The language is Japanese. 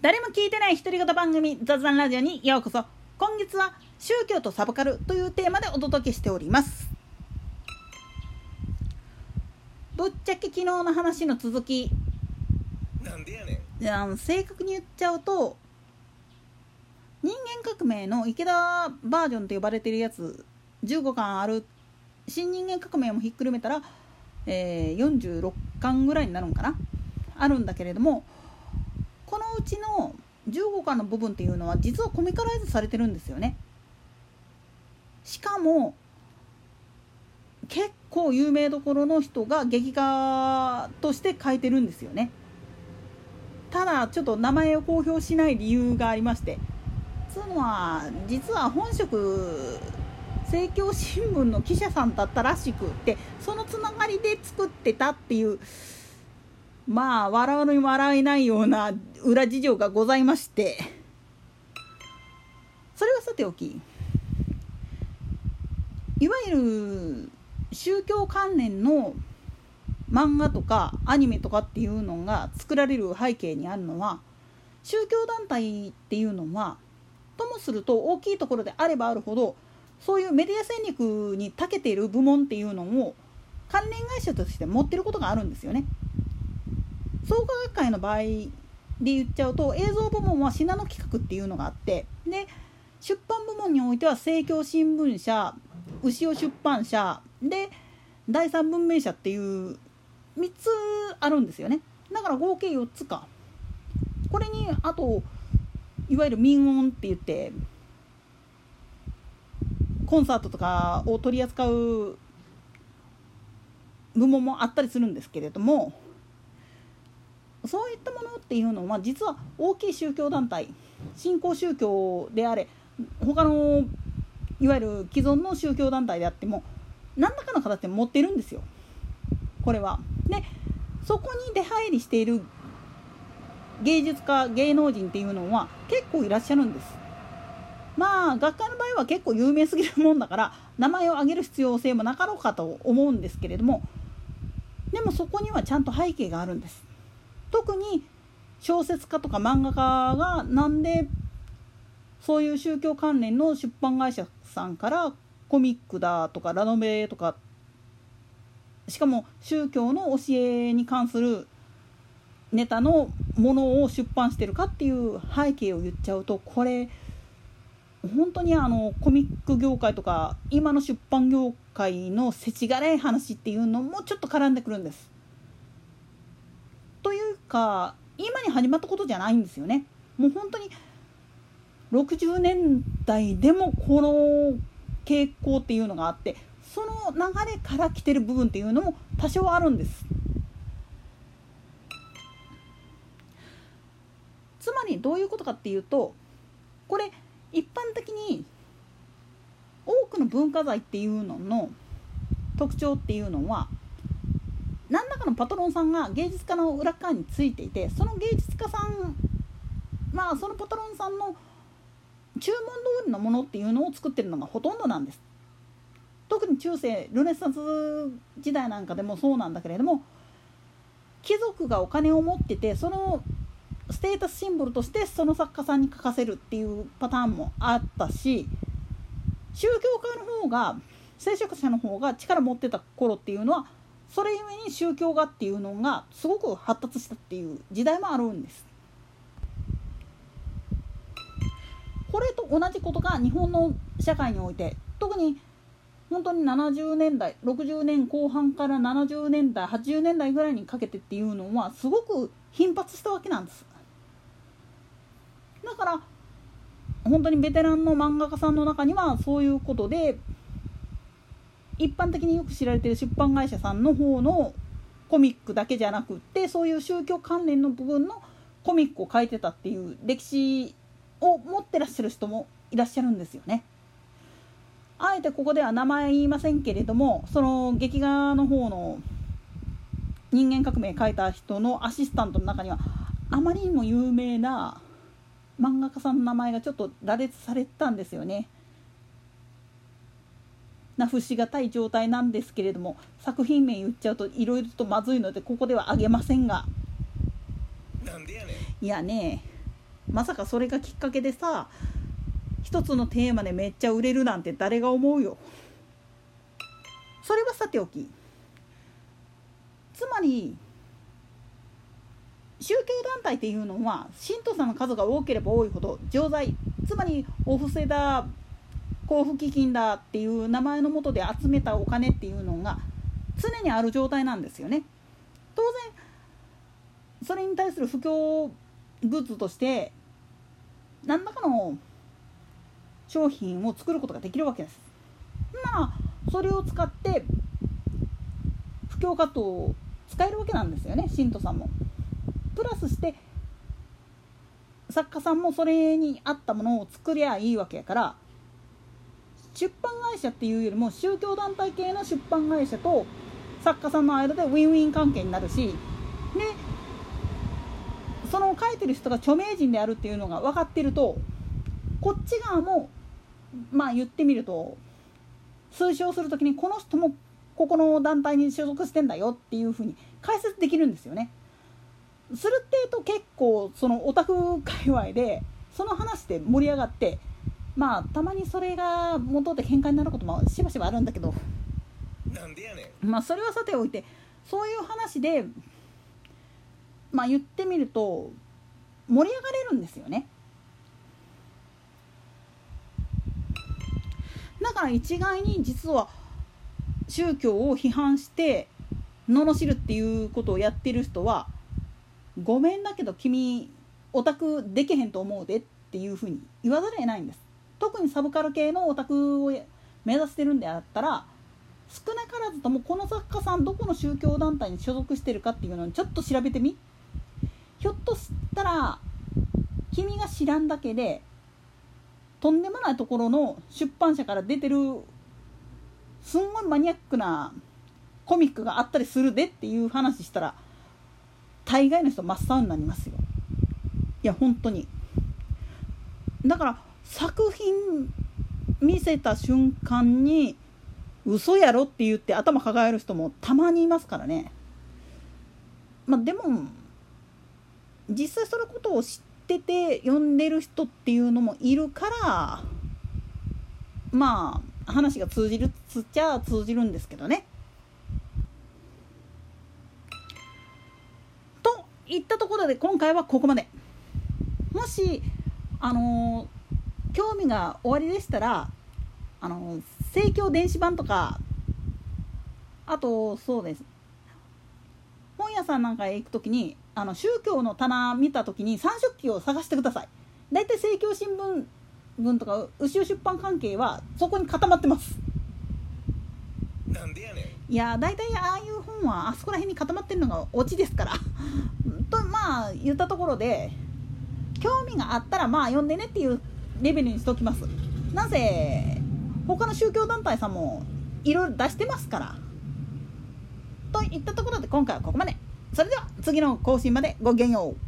誰も聞いてない独り言番組雑談ラジオにようこそ。今月は宗教とサブカルというテーマでお届けしております。ぶっちゃけ昨日の話の続き。なんでやねん。じゃあ正確に言っちゃうと人間革命の池田バージョンと呼ばれてるやつ15巻ある新人間革命もひっくるめたら、えー46巻ぐらいになるんかな？あるんだけれどもこのうちの15巻の部分っていうのは実はコミカライズされてるんですよね。しかも結構有名どころの人が劇画として書いてるんですよね。ただちょっと名前を公表しない理由がありましてつうのは実は本職政教新聞の記者さんだったらしくってそのつながりで作ってたっていうまあ笑うのに笑えないような裏事情がございましてそれはさておきいわゆる宗教関連の漫画とかアニメとかっていうのが作られる背景にあるのは宗教団体っていうのはともすると大きいところであればあるほどそういうメディア戦略に長けている部門っていうのを関連会社として持ってることがあるんですよね。創価学会の場合で言っちゃうと映像部門は信濃企画っていうのがあってで出版部門においては政教新聞社牛尾出版社で第三文明社っていう3つあるんですよね。だから合計4つか。これにあといわゆる民音って言ってコンサートとかを取り扱う部門もあったりするんですけれどもそういったものっていうのは実は大きい宗教団体新興宗教であれ他のいわゆる既存の宗教団体であっても何らかの形で持ってるんですよ。これは。でそこに出入りしている芸術家芸能人っていうのは結構いらっしゃるんです。まあ学会の場合は結構有名すぎるもんだから名前を挙げる必要性もなかろうかと思うんですけれどもでもそこにはちゃんと背景があるんです。特に小説家とか漫画家がなんでそういう宗教関連の出版会社さんからコミックだとかラノベとかしかも宗教の教えに関するネタのものを出版してるかっていう背景を言っちゃうとこれ本当にあのコミック業界とか今の出版業界の世知辛い話っていうのもちょっと絡んでくるんです。か今に始まったことじゃないんですよね。もう本当に60年代でもこの傾向っていうのがあってその流れから来てる部分っていうのも多少あるんです。つまりどういうことかっていうとこれ一般的に多くの文化財っていうのの特徴っていうのは何らかのパトロンさんが芸術家の裏側についていてその芸術家さんまあそのパトロンさんの注文通りのものっていうのを作ってるのがほとんどなんです。特に中世ルネサンス時代なんかでもそうなんだけれども貴族がお金を持っててそのステータスシンボルとしてその作家さんに書かせるっていうパターンもあったし宗教家の方が聖職者の方が力持ってた頃っていうのはそれゆえに宗教画っていうのがすごく発達したっていう時代もあるんです。これと同じことが日本の社会において特に本当に70年代60年後半から70年代80年代ぐらいにかけてっていうのはすごく頻発したわけなんですだから本当にベテランの漫画家さんの中にはそういうことで一般的によく知られている出版会社さんの方のコミックだけじゃなくってそういう宗教関連の部分のコミックを書いてたっていう歴史を持ってらっしゃる人もいらっしゃるんですよね。あえてここでは名前言いませんけれどもその劇画の方の人間革命書いた人のアシスタントの中にはあまりにも有名な漫画家さんの名前がちょっと羅列されたんですよね。な不しがたい状態なんですけれども作品名言っちゃうといろいろとまずいのでここではあげませんが。なんでやねん。いやねまさかそれがきっかけでさ一つのテーマでめっちゃ売れるなんて誰が思うよ。それはさておきつまり宗教団体っていうのは信徒さんの数が多ければ多いほど錠剤つまりお布施だ交付基金だっていう名前のもとで集めたお金っていうのが常にある状態なんですよね。当然それに対する布教グッズとして何らかの商品を作ることができるわけです。ならそれを使って布教活動を使えるわけなんですよね信徒さんも。プラスして作家さんもそれに合ったものを作りゃいいわけやから出版会社っていうよりも宗教団体系の出版会社と作家さんの間でウィンウィン関係になるしでその書いてる人が著名人であるっていうのが分かってるとこっち側もまあ言ってみると推奨する時にこの人もここの団体に所属してんだよっていうふうに解説できるんですよね。するってえと結構そのオタク界隈でその話で盛り上がってまあたまにそれが元で喧嘩になることもしばしばあるんだけど。なんでやねん。まあそれはさておいてそういう話でまあ言ってみると盛り上がれるんですよね。だから一概に実は宗教を批判して罵るっていうことをやってる人はごめんだけど君オタクできへんと思うでっていうふうに言わざるを得ないんです特にサブカル系のオタクを目指してるんであったら少なからずともこの作家さんどこの宗教団体に所属してるかっていうのにちょっと調べてみ。ひょっとしたら君が知らんだけでとんでもないところの出版社から出てるすんごいマニアックなコミックがあったりするでっていう話したら大概の人真っ青になりますよ。いや本当に。だから作品見せた瞬間に嘘やろって言って頭抱える人もたまにいますからね。まあでも実際そのことを知ってて読んでる人っていうのもいるからまあ話が通じるつっちゃ通じるんですけどね。といったところで今回はここまで。もしあのー、興味がおありでしたらあのー、盛況電子版とかあとそうです。本屋さんなんかへ行く時にあの宗教の棚見た時に三色旗を探してください。大体盛況新聞文とか牛尾出版関係はそこに固まってます。なんでやねん。いや大体ああいう本はあそこら辺に固まってるのがオチですから。とまあ言ったところで興味があったらまあ読んでねっていうレベルにしておきます。なぜ他の宗教団体さんもいろいろ出してますから。といったところで今回はここまで。それでは次の更新までごきげんよう。